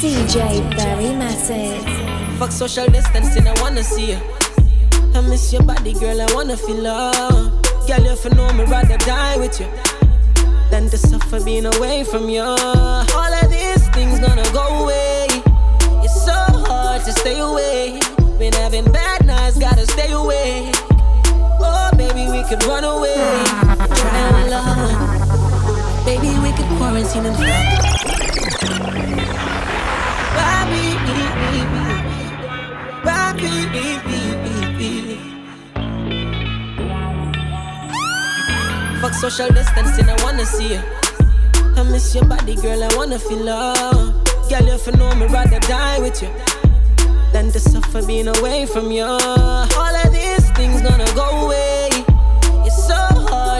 DJ Barry Mattic. Fuck social distancing, I wanna see you. I miss your body, girl, I wanna feel love. Girl, if you know me, rather die with you than to suffer being away from you. All of these things gonna go away. It's so hard to stay away. Been having bad nights, gotta stay away could run away, try our luck. Maybe we could quarantine and Why me, why me, Fuck social distancing, I wanna see you. I miss your body, girl, I wanna feel love. Girl, if you know me, rather die with you than to suffer being away from you. All of these things gonna go away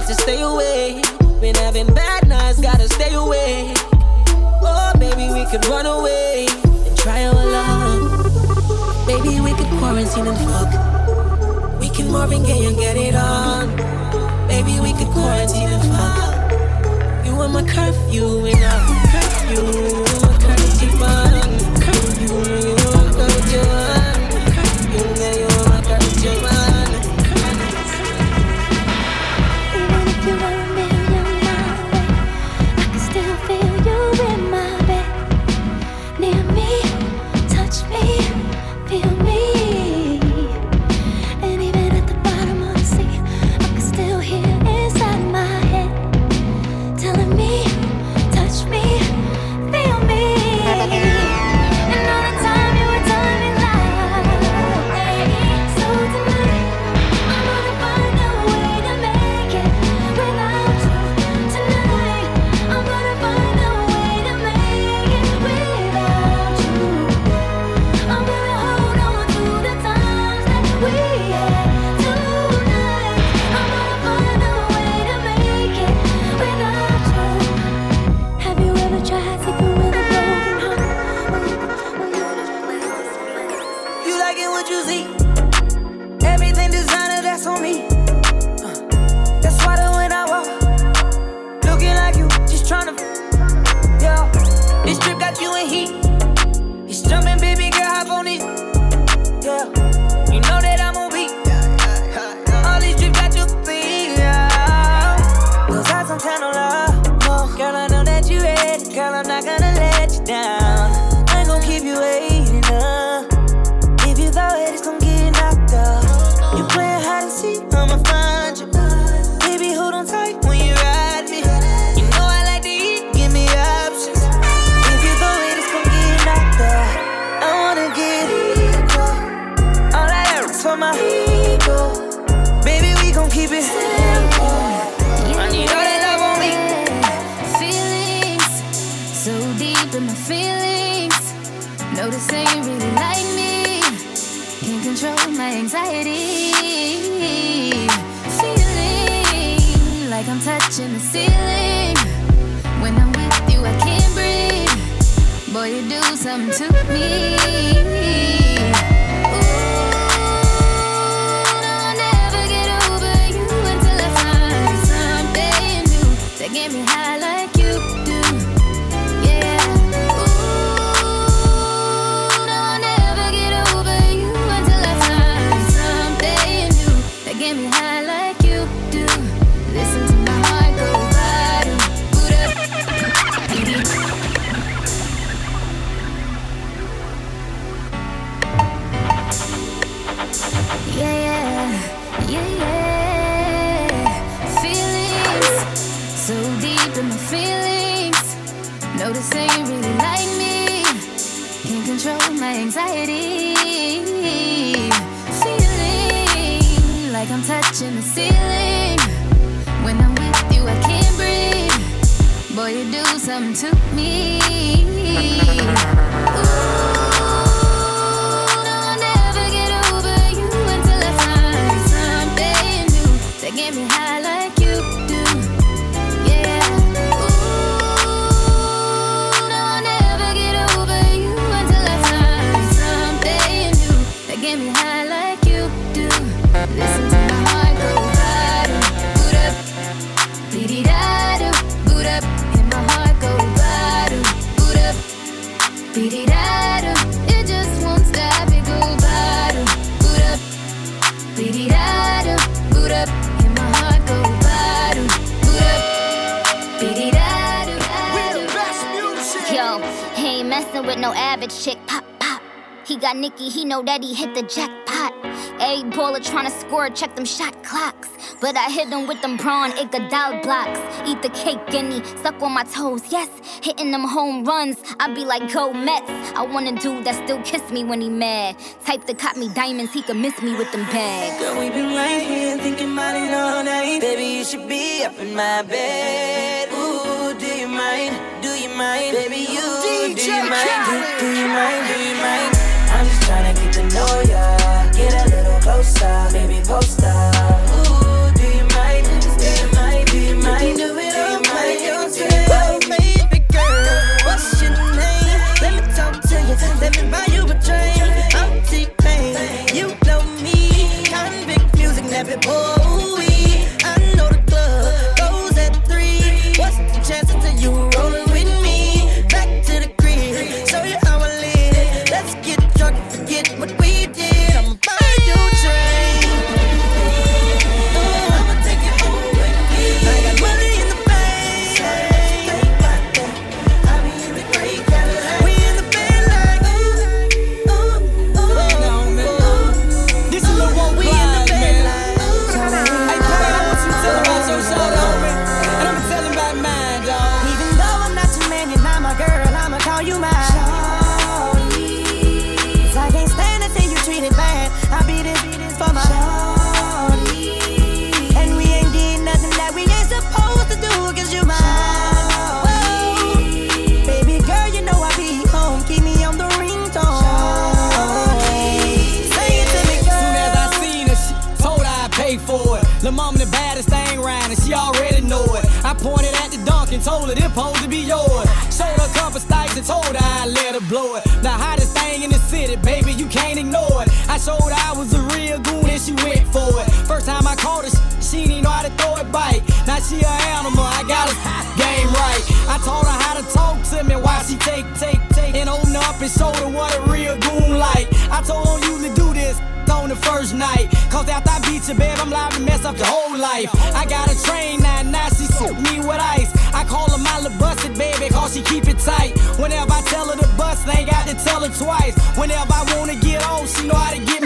to stay away. Been having bad nights, gotta stay away. Oh, maybe we could run away and try our luck. Maybe we could quarantine and fuck. We can Marvin Gaye and get it on. Maybe we could quarantine and fuck. You are my curfew and I'm curfew. The jackpot. A baller tryna score, check them shot clocks. But I hit them with them prawn Iguodala blocks. Eat the cake and he suck on my toes, yes. Hitting them home runs, I be like go Mets. I want a dude that still kiss me when he mad. Type that caught me diamonds, he could miss me with them bags. Girl, we been right here thinking about it all night. Baby, you should be up in my bed. Ooh, do you mind? Do you mind? Baby, you do you mind? Do, do you mind? Do you mind? Baby, post up. Ooh, do you mind? Do you mind? Do you mind? Do it all by yourself. baby girl, what's your name? Let me talk to you. Let me buy you a drink. I'm T-Pain. You know me. Convict music, never boy. Showed her I was a real goon and she went for it. First time I caught her, she didn't know how to throw it back. Now she a animal, I got her game right. I taught her how to talk to me while she take, take, take, and open up and show her what a real goon like. I told her usually do this on the first night. Cause after I beat you, babe, I'm liable to mess up your whole life. I got a train now, now she suit me with ice. I call her my little busted baby, cause she keep it tight. Whenever tell her to bust, I ain't got to tell her twice. Whenever I wanna get on, she know how to get me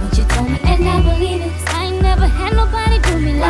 What you told me,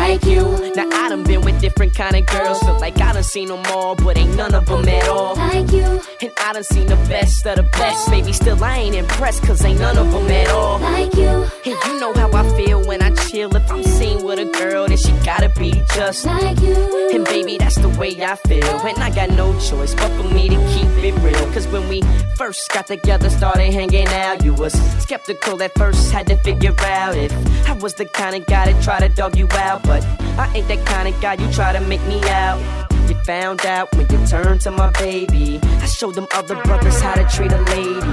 like you. Now I done been with different kind of girls, feel like I done seen them all, but ain't none of them at all. Like you, And I done seen the best of the best, baby. Still I ain't impressed, cause ain't none of them at all. like you, And you know how I feel when I chill. If I'm seen with a girl, then she gotta be just. like you. And baby, that's the way I feel. And I got no choice but for me to keep it real. Cause when we first got together, started hanging out, you was skeptical at first, had to figure out if I was the kind of guy that try to dog you out. But I ain't that kind of guy you try to make me out. You found out when you turned to my baby. I showed them other brothers how to treat a lady.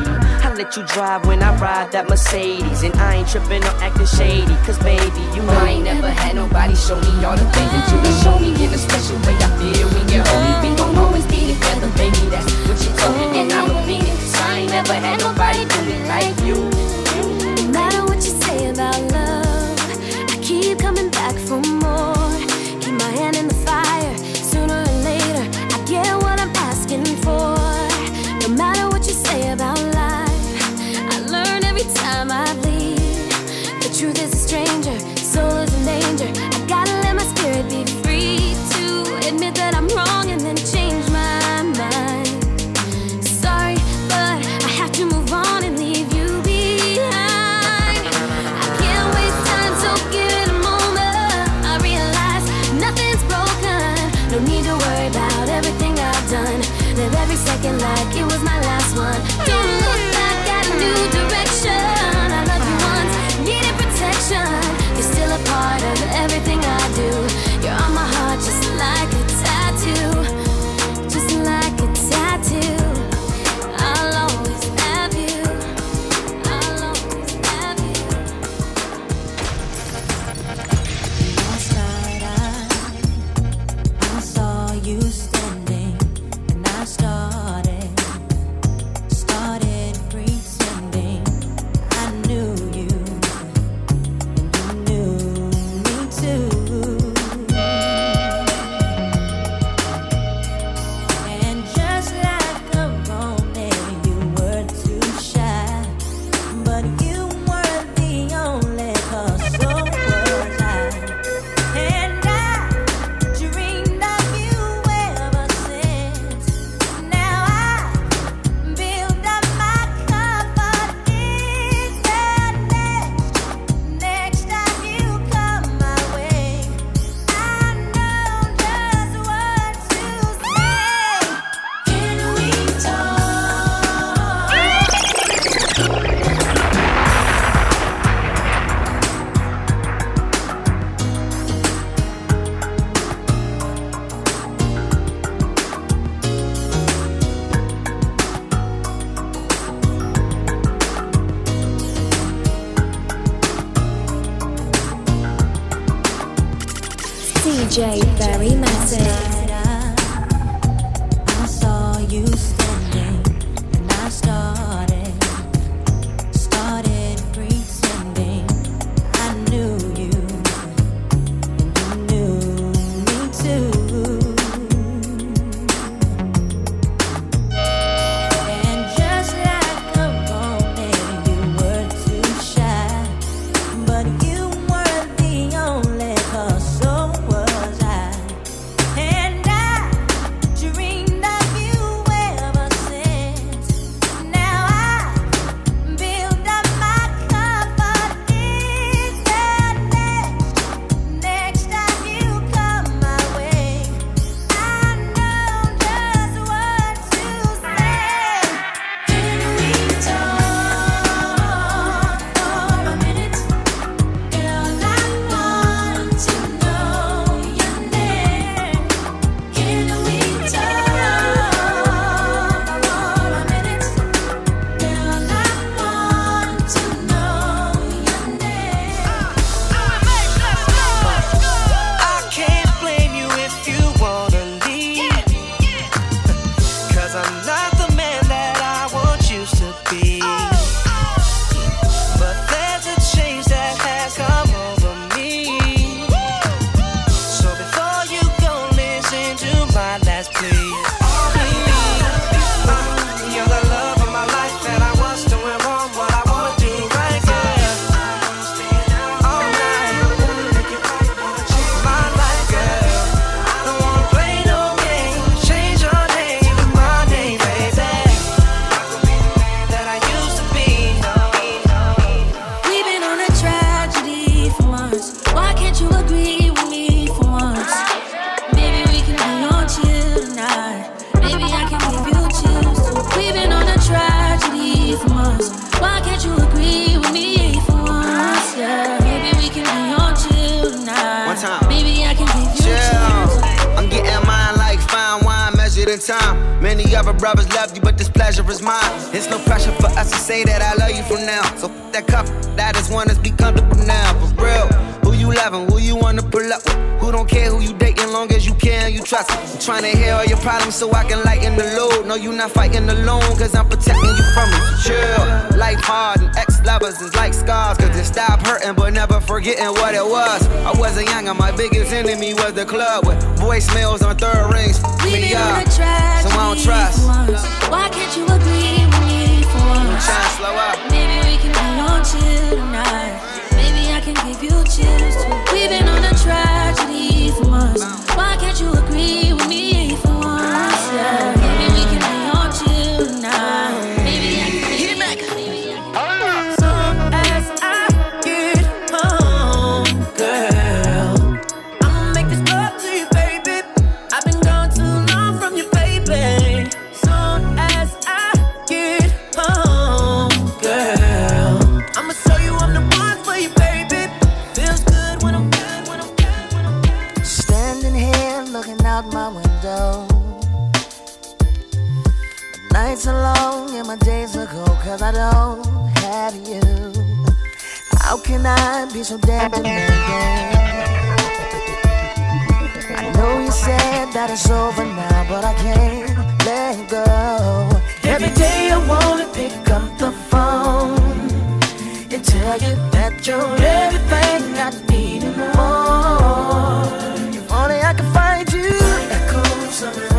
I let you drive when I ride that Mercedes. And I ain't tripping or acting shady, cause baby, you know. I ain't never had nobody show me all the things that you can show me in a special way. I feel when you're only. We gon' always be together, baby, that's what you told me. And I believe it, cause I ain't never had nobody do me like you. J. that cuff, that is one that's be comfortable now. For real, who you loving, who you wanna pull up with, who don't care who you dating, long as you can, you trust. I'm trying to hear all your problems so I can lighten the load. No, you not fighting alone, cause I'm protecting you from it. Chill, life hard and ex lovers is like scars, cause it stop hurting, but never forgetting what it was. I wasn't young and my biggest enemy was the club with voicemails on third rings. We've Me up, so I don't trust. once. Why can't you agree me slow up. Maybe we can be on chill tonight. Maybe I can give you chills too. We've been on a tragedy for once. Why can't you agree cause I don't have you. How can I be so damn demanding? I know you said that it's over now, but I can't let go. Every day I wanna pick up the phone and tell you that you're everything I need and more. If only I could find you. Echoes of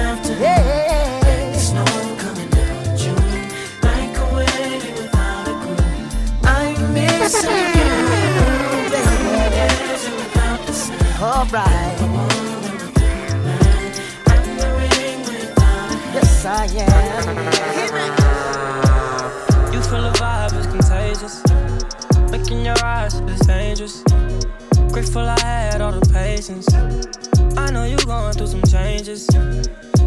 Alright. Yes, I am. You feel the vibe is contagious. Look in your eyes, it's dangerous. Grateful I had all the patience. I know you going through some changes.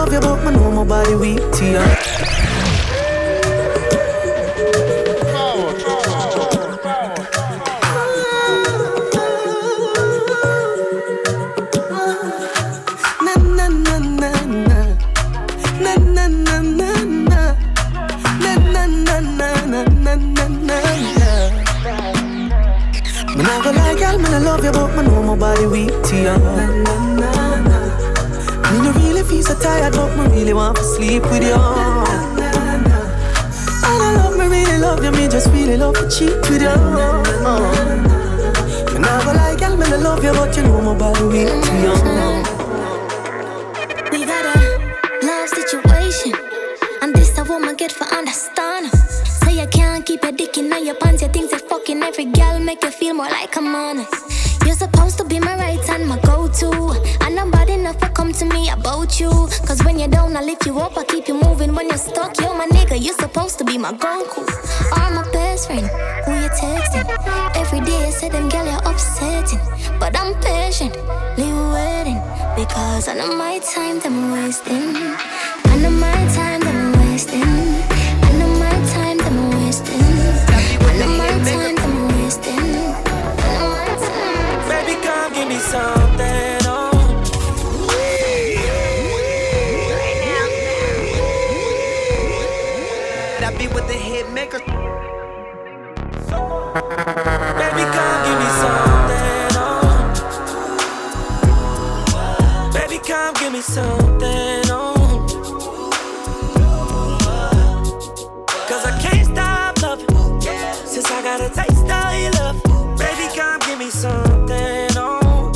love you, but I know my body weak to you. Me not gonna lie, girl, man, I love you, but I know my body weak to you tired, but me really want to sleep with you. And I love me, really love you, me just really love to cheat with you. Me nah go lie, girl, me love you, but you know my body weak to you. We got a love situation, and this a woman get for understand. Say you can't keep your dick in your pants, you think say fucking every girl make you feel more like a man. You're supposed to be my right hand, my go-to, me about you. Cause when you're down, I lift you up, I keep you moving. When you're stuck, you're my nigga, you're supposed to be my Goku. Or my best friend, who you texting? Every day I say them girl you're upsetting, but I'm patiently waiting because I know my time that I'm wasting. I know my time that I'm wasting. I know my time that I'm wasting. I know my time that I'm wasting. Baby, come give me something. Give me something. Oh. Cause I can't stop loving. Since I got a taste of your love. Baby, come give me something. Oh.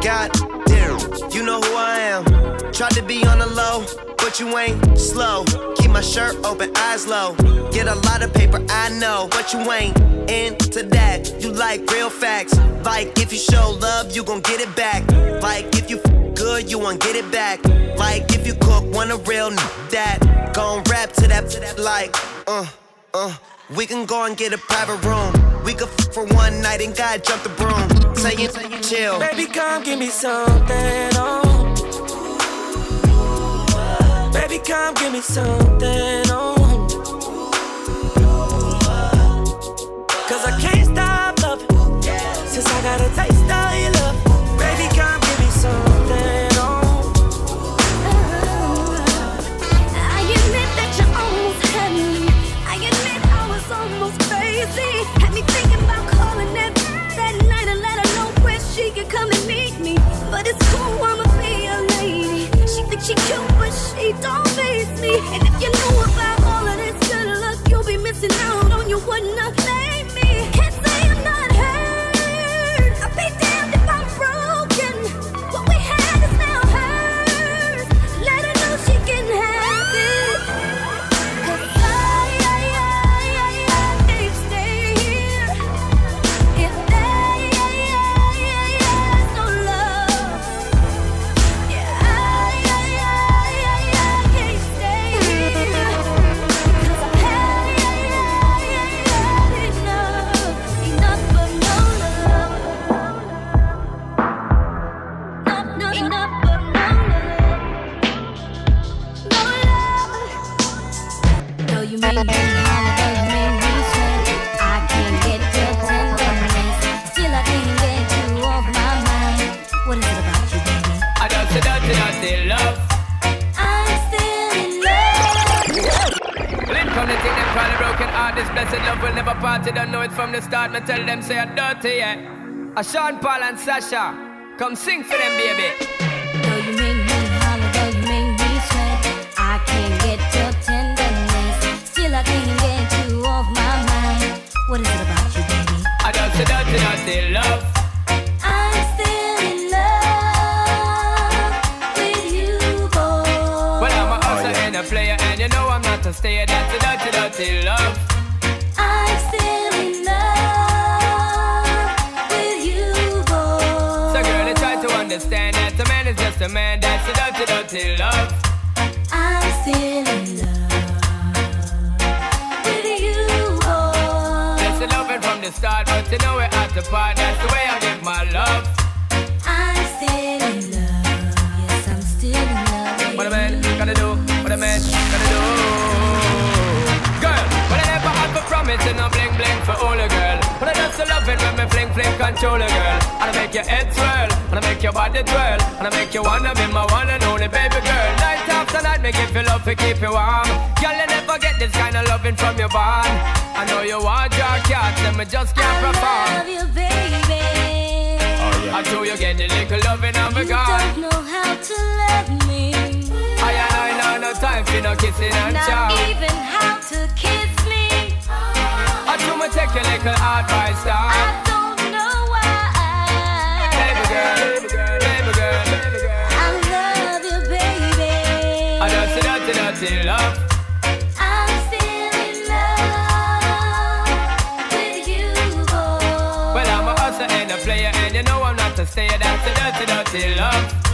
God damn, you know who I am. Tried to be on the low, but you ain't slow. My shirt open, eyes low. Get a lot of paper, I know, but you ain't into that. You like real facts. Like if you show love, you gon' get it back. Like if you f- good, you won't get it back. Like if you cook, want a real n- that. Gon' rap to that, to that like, uh, uh. We can go and get a private room. We could f- for one night and God jump the broom. Say you, say you chill. Baby, come give me something, oh. Baby, come give me something, oh. Cause I can't stop loving. Since I got a taste of your love. Baby, come give me something, oh. I admit that you almost had me. I admit I was almost crazy. Had me thinking about calling that She cute, but she don't face me. And if you knew about all of this good luck, you'll be missing out on you wouldn't have This blessed love will never part. You don't know it from the start. Me tell them say I'm dirty, yeah. A Sean Paul and Sasha, come sing for them, baby. Though you make me holler, though you make me sweat, I can't get your tenderness. Still, I can't get you off my mind. What is it about you, baby? I dirty, dirty, dirty love. I'm still in love with you, boy. Well, I'm a hustler and a player, and you know I'm not a stayer. That's a dirty, dirty love. A man is just a man. That's a dirty, dirty love. I'm still in love with you, boy. That's the loving from the start, but you know we're at the part. That's the way I give my love. I'm still in love. Yes, I'm still in love. What a man gotta do, what a man gotta do. Girl, but I never have a promise and I'm bling bling for all a girl. But I just love it when me fling fling control a girl. And I make your head swirl, and I make your body twirl, and I make you wanna be my one and only baby girl. Night after night, make you feel love to keep you warm. Girl, you never get this kind of loving from your bond. I know you want your cat, and me just can't perform I love you, baby. Oh, I do you get the little loving of a You God. don't know how to love me. I and I know no time for no kissing and Not chow. even how to kiss me. I do me take your little advice I down. Player, and you know I'm not a stayer. That's a dirty, dirty love.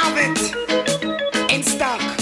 Have it in stock.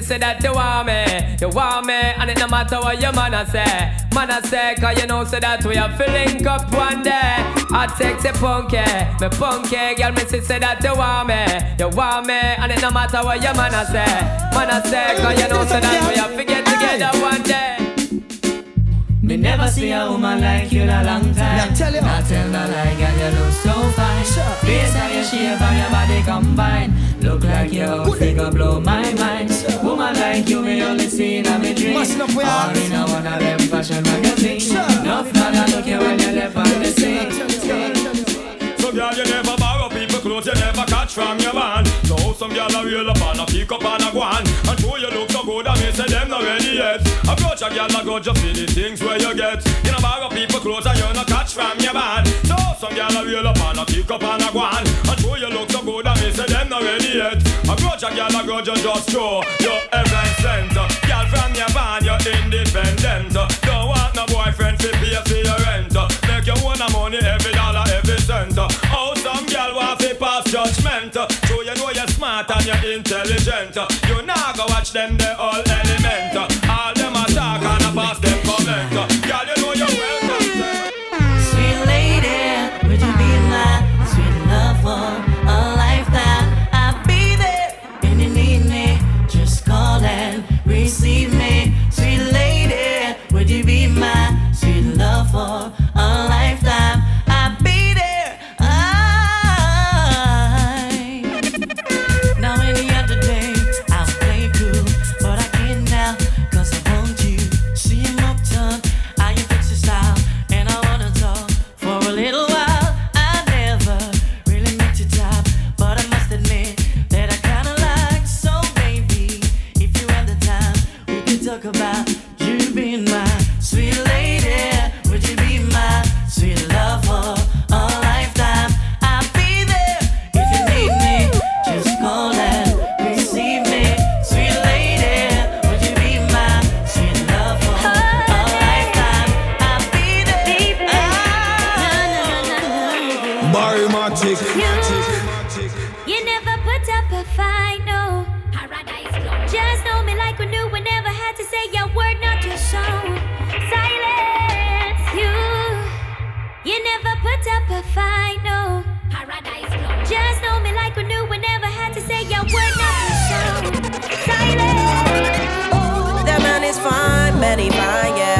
Punky girl me see say that you want me, you want me, and it no matter what your man a say, man a say, cause you know say that we are filling up one day. Hot sexy punky, me punky girl me see say that you want me, you want me, and it no matter what your man a say, man a say, cause you know say that we are forget together one day. Me never see a woman like you in a long time. Now tell you. Now tell no lie, girl, you look so fine. Face how you shape and your body combine. Look like your figure blow my mind. Like you, me only see in a me dream. Mashing up with Or in a one of them fashion magazine. Enough man, I look you when you left on the scene. From your man. So some girl a reel up and a pick up and a go on. And show you look so good, and me say them not ready yet. Approach a girl a go just see the things where you get. You know borrow people clothes and you no catch from your man. So some girl a reel up and a pick up and a go on. And show you look so good, and me say them not ready yet. Approach a girl a go just just show your heaven sent. Girl from your band, you're independent. Don't want no boyfriend to pay for your rent. Make your own money every dollar, every cent. To pass judgment. So you know you're smart and you're intelligent. You now go watch them, they all put up a fight, no. Just know me like we knew we never had to say a word, not your song. Silence. That man is fine, very fine, yeah.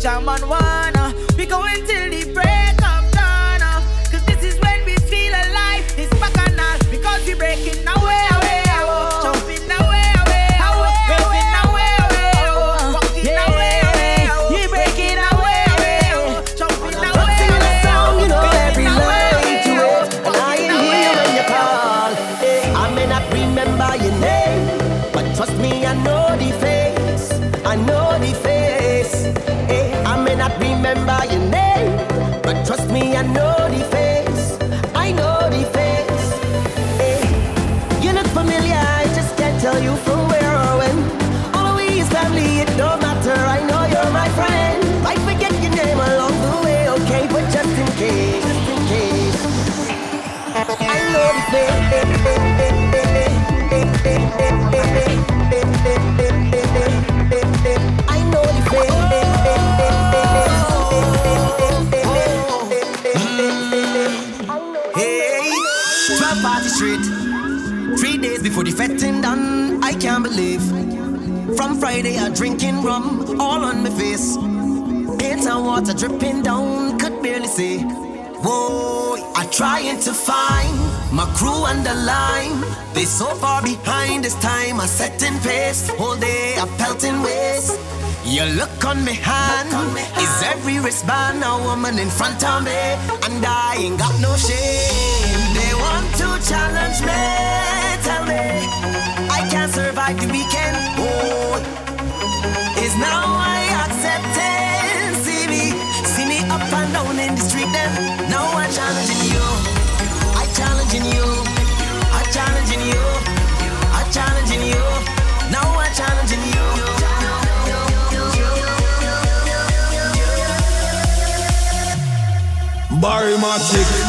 German wine. Before the fetting done, I can't believe. From Friday, I drinking rum all on my face. Paint and water dripping down, could barely see. Whoa, I trying to find my crew on the line. They so far behind this time, I setting pace. All day, I pelting waste. Your look on me hand on me is hand. every wristband a woman in front of me, and I ain't got no shame. They want to challenge me tell me I can't survive the weekend. Oh, is now I accept it. See me, see me up and down in the street. Then now I'm challenging you. I'm challenging you. I'm challenging you. I'm challenging you. Now I'm challenging you. Barry Mattic.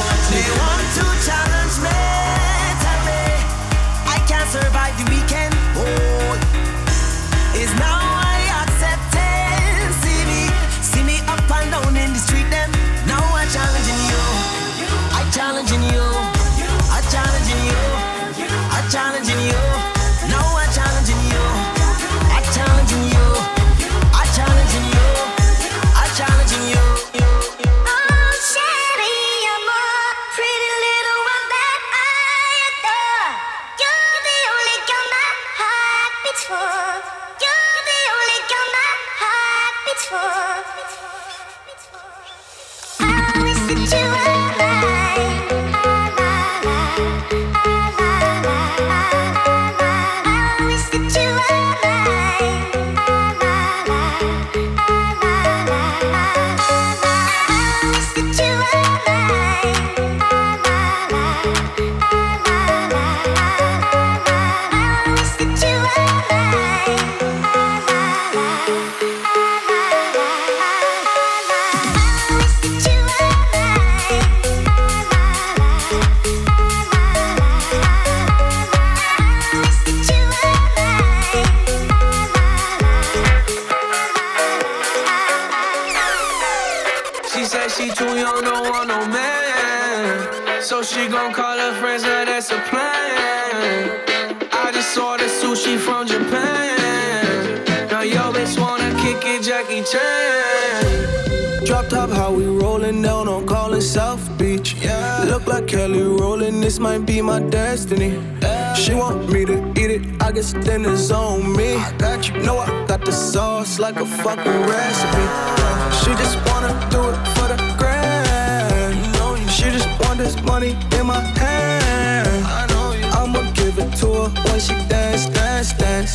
beach. Yeah. Look like Kelly Rowland, this might be my destiny. Yeah. She want me to eat it, I guess then it's on me. I got you. Know I got the sauce like a fucking recipe. Yeah. She just wanna do it for the grand. You know you she just want this money in my hand. I know you. I'ma give it to her when she dance, dance, dance.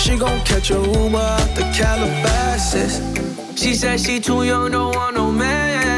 She gon' catch a Uber out the Calabasas. She said she too young, don't want no man.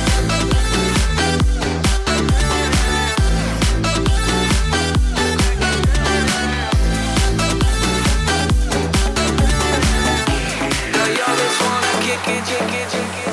Chicky, chicky, chicky.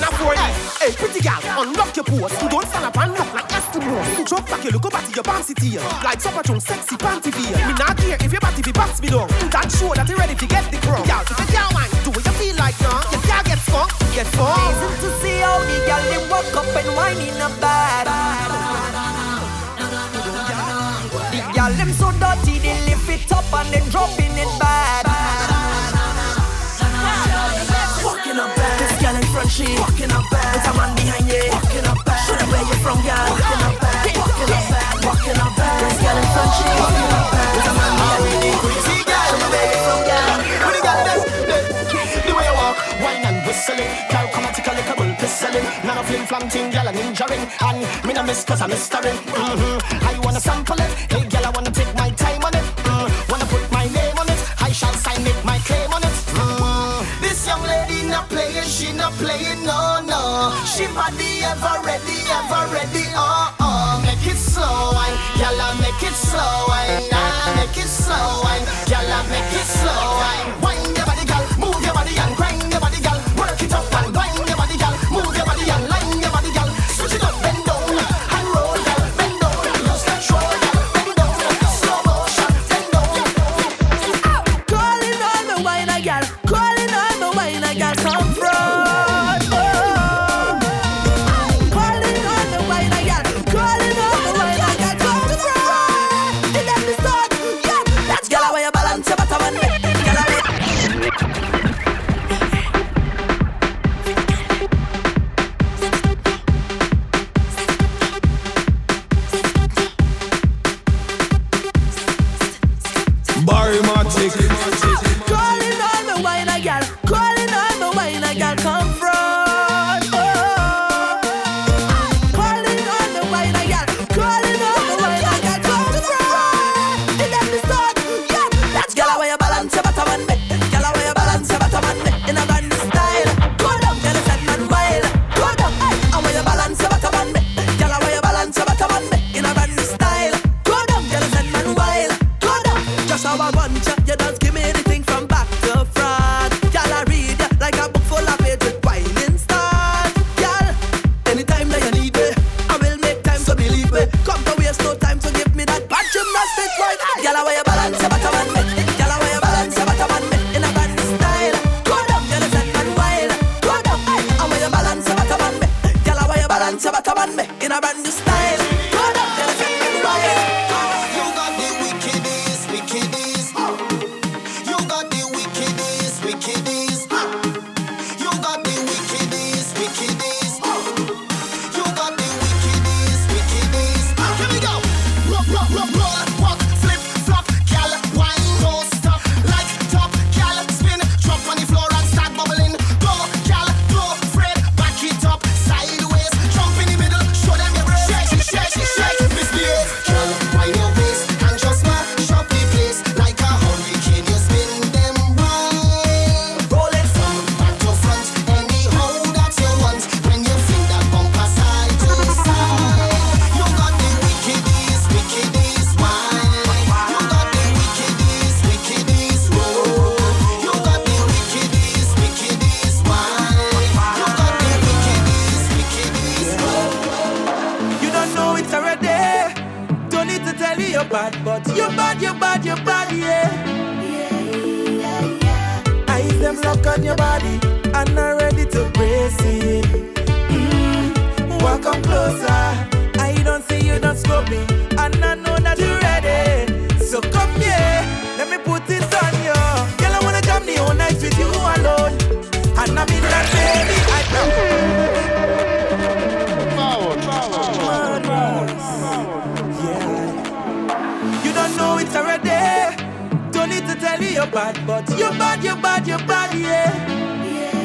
can afford it. Hey, pretty gal, unlock your pose. Don't stand up and look like Eskimo. Drop back your look body, your bouncy tear. Like super chung, sexy panty fear. Me not care if your body be box me down. That show that you're ready to get the crown. Gal, if you can't mind, do what you feel like now. Your can't get skunk, get skunk. Amazing to see how the gal they walk up and whine in a bad. The gal them so dirty, they lift it up and then drop in it bad. shit. Walking up bad. It's a man behind you. Walking up bad. Show them where you're from, girl. Walking up bad. Walking up bad. Walking up bad. Let's girl in front shit. Walking up bad. It's a man behind you. Crazy girl. Show them where you're from, girl. When you got this, the way you walk, wine and whistling, girl, come and take a lick selling Not a flim flam ting, girl, a ninja ring And me no miss cause I'm mystery mm-hmm. I wanna sample it, hey she body ever ready, ever ready. Oh oh, make it slow wine, gyal, make it slow I. nah, make it slow wine, gyal, make it slow I. bad, you bad, you bad, yeah. Yeah, yeah, yeah. Eyes them lock on your body and are ready to brace it. Mm-hmm. Mm, welcome closer. I don't see you, don't scope me, and I know that you're ready. So come here. bad, but you're bad, you're bad, you're bad, yeah. Yeah,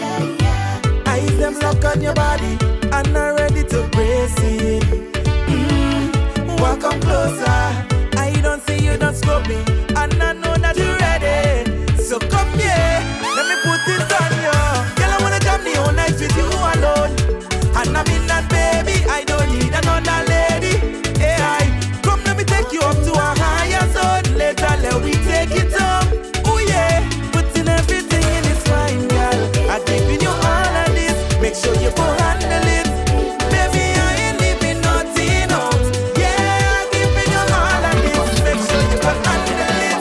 yeah, yeah. Eyes them lock on your body, and I'm ready to brace it. Mm-hmm. Mm, on closer. I don't see you don't scope me, and I know that you're ready. So come here, let me put this on you. Girl, I wanna jam the whole night with you alone, and I'm. you handle it. Baby, I ain't leaving. Yeah, I all this. Make sure you handle it.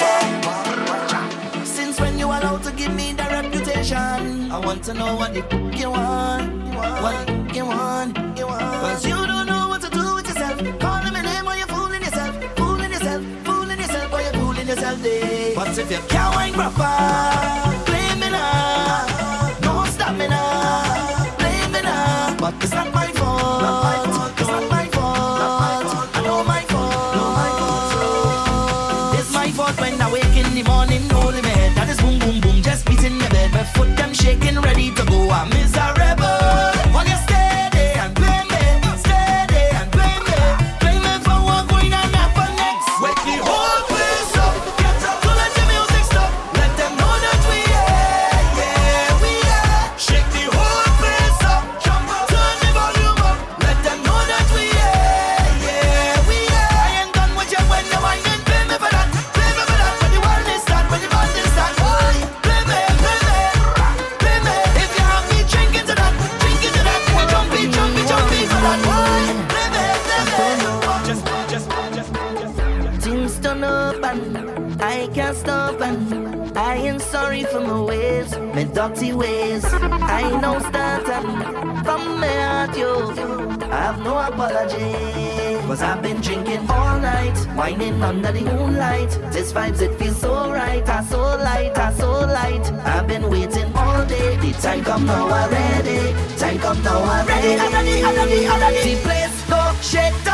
Yeah. Since when you allowed to give me the reputation, I want to know what you want. What you want. You you don't know what to do with yourself. Calling my name while you're fooling yourself. Fooling yourself. Fooling yourself while you're fooling yourself. Eh? But if you can't wine proper. shaking I've been drinking all night, whining under the moonlight. This vibes, it feels so right, I so light, I so light. I've been waiting all day, the time come now I'm ready. Time come now already. Ready, I'm ready, I'm ready, I'm ready. The place go shake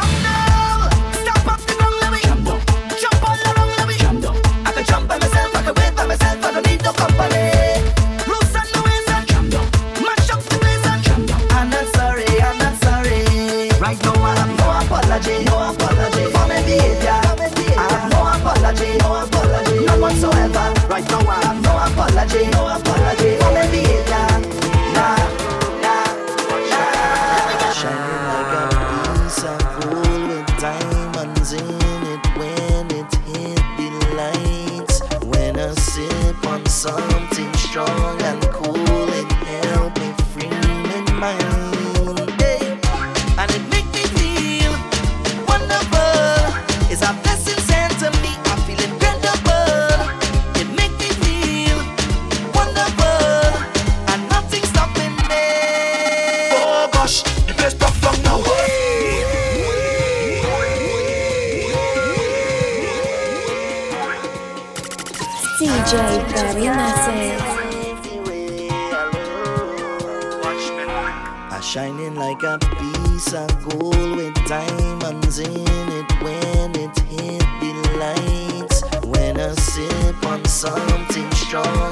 show.